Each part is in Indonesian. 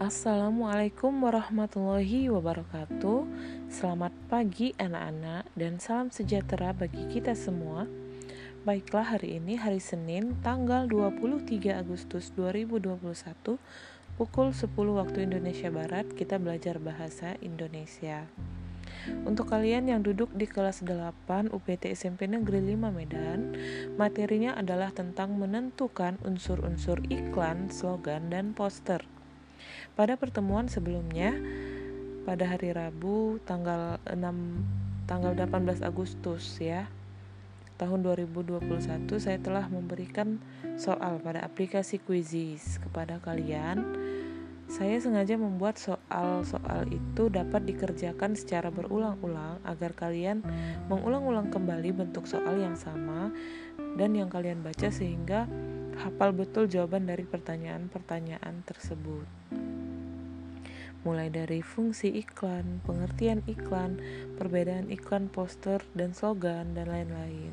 Assalamualaikum warahmatullahi wabarakatuh. Selamat pagi anak-anak dan salam sejahtera bagi kita semua. Baiklah hari ini hari Senin tanggal 23 Agustus 2021 Pukul 10 waktu Indonesia Barat kita belajar bahasa Indonesia. Untuk kalian yang duduk di kelas 8 UPT SMP Negeri 5 Medan, materinya adalah tentang menentukan unsur-unsur iklan, slogan, dan poster. Pada pertemuan sebelumnya, pada hari Rabu tanggal 6 tanggal 18 Agustus ya. Tahun 2021 saya telah memberikan soal pada aplikasi Quizzes kepada kalian. Saya sengaja membuat soal-soal itu dapat dikerjakan secara berulang-ulang agar kalian mengulang-ulang kembali bentuk soal yang sama dan yang kalian baca sehingga hafal betul jawaban dari pertanyaan-pertanyaan tersebut mulai dari fungsi iklan, pengertian iklan, perbedaan iklan poster dan slogan, dan lain-lain.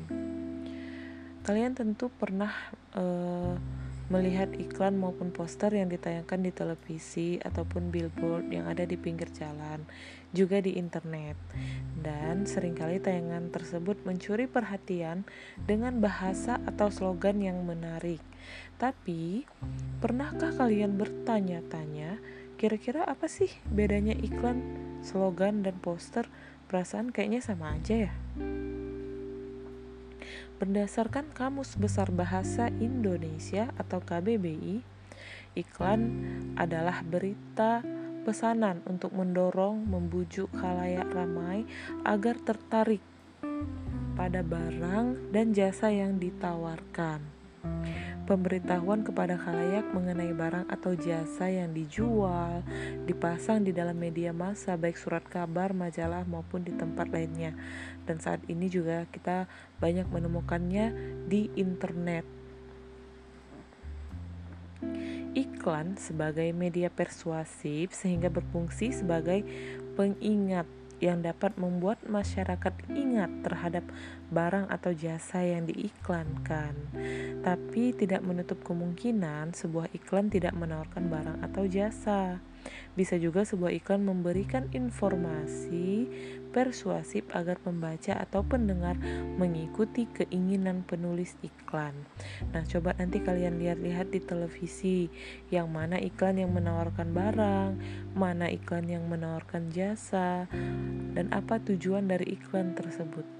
Kalian tentu pernah uh, melihat iklan maupun poster yang ditayangkan di televisi ataupun billboard yang ada di pinggir jalan, juga di internet. Dan sering kali tayangan tersebut mencuri perhatian dengan bahasa atau slogan yang menarik. Tapi, pernahkah kalian bertanya-tanya Kira-kira apa sih bedanya iklan, slogan, dan poster? Perasaan kayaknya sama aja ya. Berdasarkan Kamus Besar Bahasa Indonesia atau KBBI, iklan adalah berita pesanan untuk mendorong, membujuk khalayak ramai agar tertarik pada barang dan jasa yang ditawarkan pemberitahuan kepada khalayak mengenai barang atau jasa yang dijual, dipasang di dalam media massa baik surat kabar, majalah maupun di tempat lainnya. Dan saat ini juga kita banyak menemukannya di internet. Iklan sebagai media persuasif sehingga berfungsi sebagai pengingat yang dapat membuat masyarakat ingat terhadap barang atau jasa yang diiklankan. Tapi tidak menutup kemungkinan sebuah iklan tidak menawarkan barang atau jasa. Bisa juga sebuah iklan memberikan informasi persuasif agar pembaca atau pendengar mengikuti keinginan penulis iklan. Nah, coba nanti kalian lihat-lihat di televisi yang mana iklan yang menawarkan barang, mana iklan yang menawarkan jasa, dan apa tujuan dari iklan tersebut.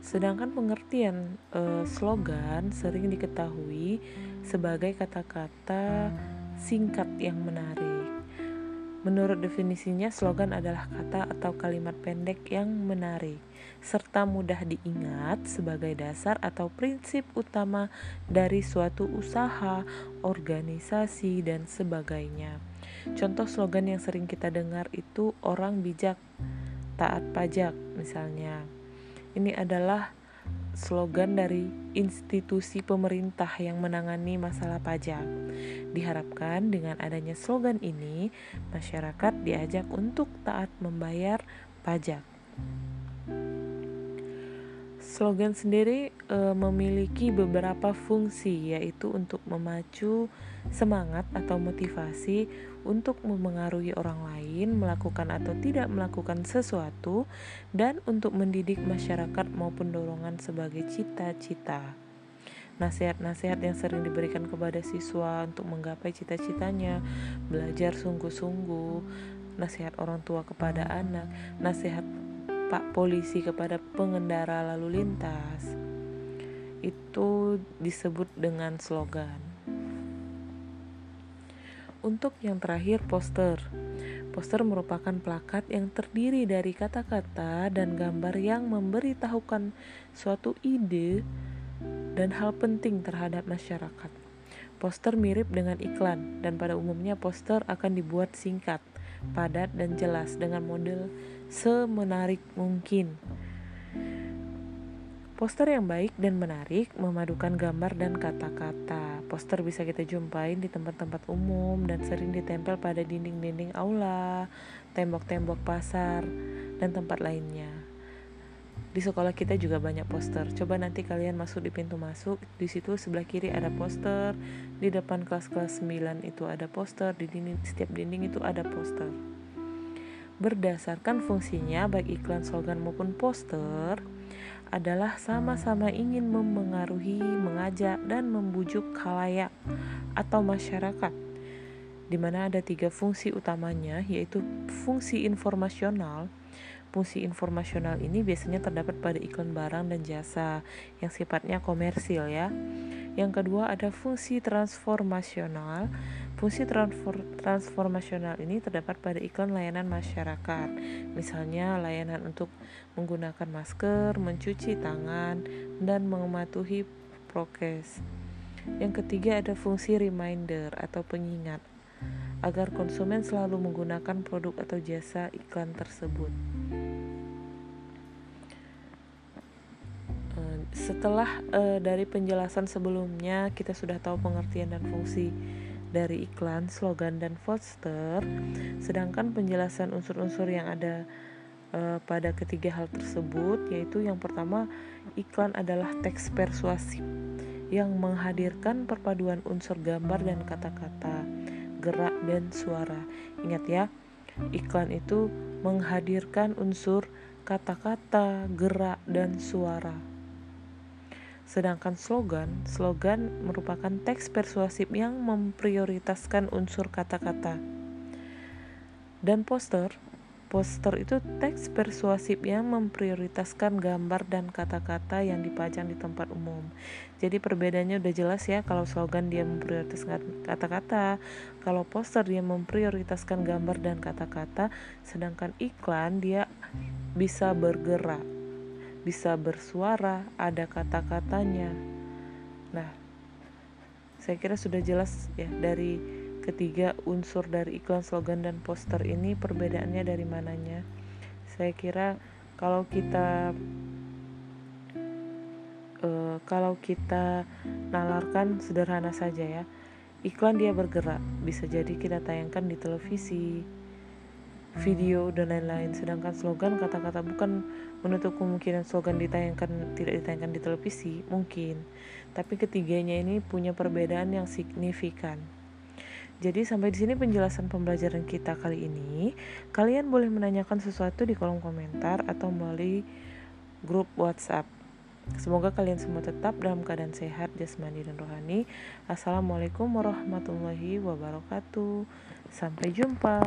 Sedangkan pengertian e, slogan sering diketahui sebagai kata-kata singkat yang menarik. Menurut definisinya, slogan adalah kata atau kalimat pendek yang menarik serta mudah diingat sebagai dasar atau prinsip utama dari suatu usaha, organisasi, dan sebagainya. Contoh slogan yang sering kita dengar itu orang bijak, taat pajak misalnya. Ini adalah slogan dari institusi pemerintah yang menangani masalah pajak. Diharapkan dengan adanya slogan ini, masyarakat diajak untuk taat membayar pajak. Slogan sendiri e, memiliki beberapa fungsi, yaitu untuk memacu semangat atau motivasi untuk memengaruhi orang lain melakukan atau tidak melakukan sesuatu, dan untuk mendidik masyarakat maupun dorongan sebagai cita-cita. Nasihat-nasihat yang sering diberikan kepada siswa untuk menggapai cita-citanya, belajar sungguh-sungguh, nasihat orang tua kepada anak, nasihat Pak polisi kepada pengendara lalu lintas itu disebut dengan slogan. Untuk yang terakhir poster. Poster merupakan plakat yang terdiri dari kata-kata dan gambar yang memberitahukan suatu ide dan hal penting terhadap masyarakat. Poster mirip dengan iklan dan pada umumnya poster akan dibuat singkat padat dan jelas dengan model semenarik mungkin. Poster yang baik dan menarik memadukan gambar dan kata-kata. Poster bisa kita jumpai di tempat-tempat umum dan sering ditempel pada dinding-dinding aula, tembok-tembok pasar, dan tempat lainnya. di sekolah kita juga banyak poster. Coba nanti kalian masuk di pintu masuk, di situ sebelah kiri ada poster, di depan kelas-kelas 9 itu ada poster, di dinding setiap dinding itu ada poster. Berdasarkan fungsinya baik iklan, slogan maupun poster adalah sama-sama ingin memengaruhi, mengajak dan membujuk khalayak atau masyarakat di mana ada tiga fungsi utamanya yaitu fungsi informasional, Fungsi informasional ini biasanya terdapat pada iklan barang dan jasa yang sifatnya komersil ya. Yang kedua ada fungsi transformasional. Fungsi transformasional ini terdapat pada iklan layanan masyarakat. Misalnya layanan untuk menggunakan masker, mencuci tangan, dan mematuhi prokes. Yang ketiga ada fungsi reminder atau pengingat agar konsumen selalu menggunakan produk atau jasa iklan tersebut. Eh, setelah uh, dari penjelasan sebelumnya, kita sudah tahu pengertian dan fungsi dari iklan, slogan, dan poster. Sedangkan penjelasan unsur-unsur yang ada uh, pada ketiga hal tersebut, yaitu yang pertama, iklan adalah teks persuasif yang menghadirkan perpaduan unsur gambar dan kata-kata gerak, dan suara. Ingat ya, iklan itu menghadirkan unsur kata-kata, gerak, dan suara. Sedangkan slogan, slogan merupakan teks persuasif yang memprioritaskan unsur kata-kata. Dan poster Poster itu teks persuasif yang memprioritaskan gambar dan kata-kata yang dipajang di tempat umum. Jadi perbedaannya udah jelas ya kalau slogan dia memprioritaskan kata-kata, kalau poster dia memprioritaskan gambar dan kata-kata, sedangkan iklan dia bisa bergerak, bisa bersuara, ada kata-katanya. Nah, saya kira sudah jelas ya dari Ketiga, unsur dari iklan, slogan, dan poster ini perbedaannya dari mananya? Saya kira kalau kita uh, kalau kita nalarkan sederhana saja ya. Iklan dia bergerak, bisa jadi kita tayangkan di televisi, video dan lain-lain. Sedangkan slogan kata-kata bukan menutup kemungkinan slogan ditayangkan tidak ditayangkan di televisi, mungkin. Tapi ketiganya ini punya perbedaan yang signifikan. Jadi sampai di sini penjelasan pembelajaran kita kali ini. Kalian boleh menanyakan sesuatu di kolom komentar atau melalui grup WhatsApp. Semoga kalian semua tetap dalam keadaan sehat, jasmani dan rohani. Assalamualaikum warahmatullahi wabarakatuh. Sampai jumpa.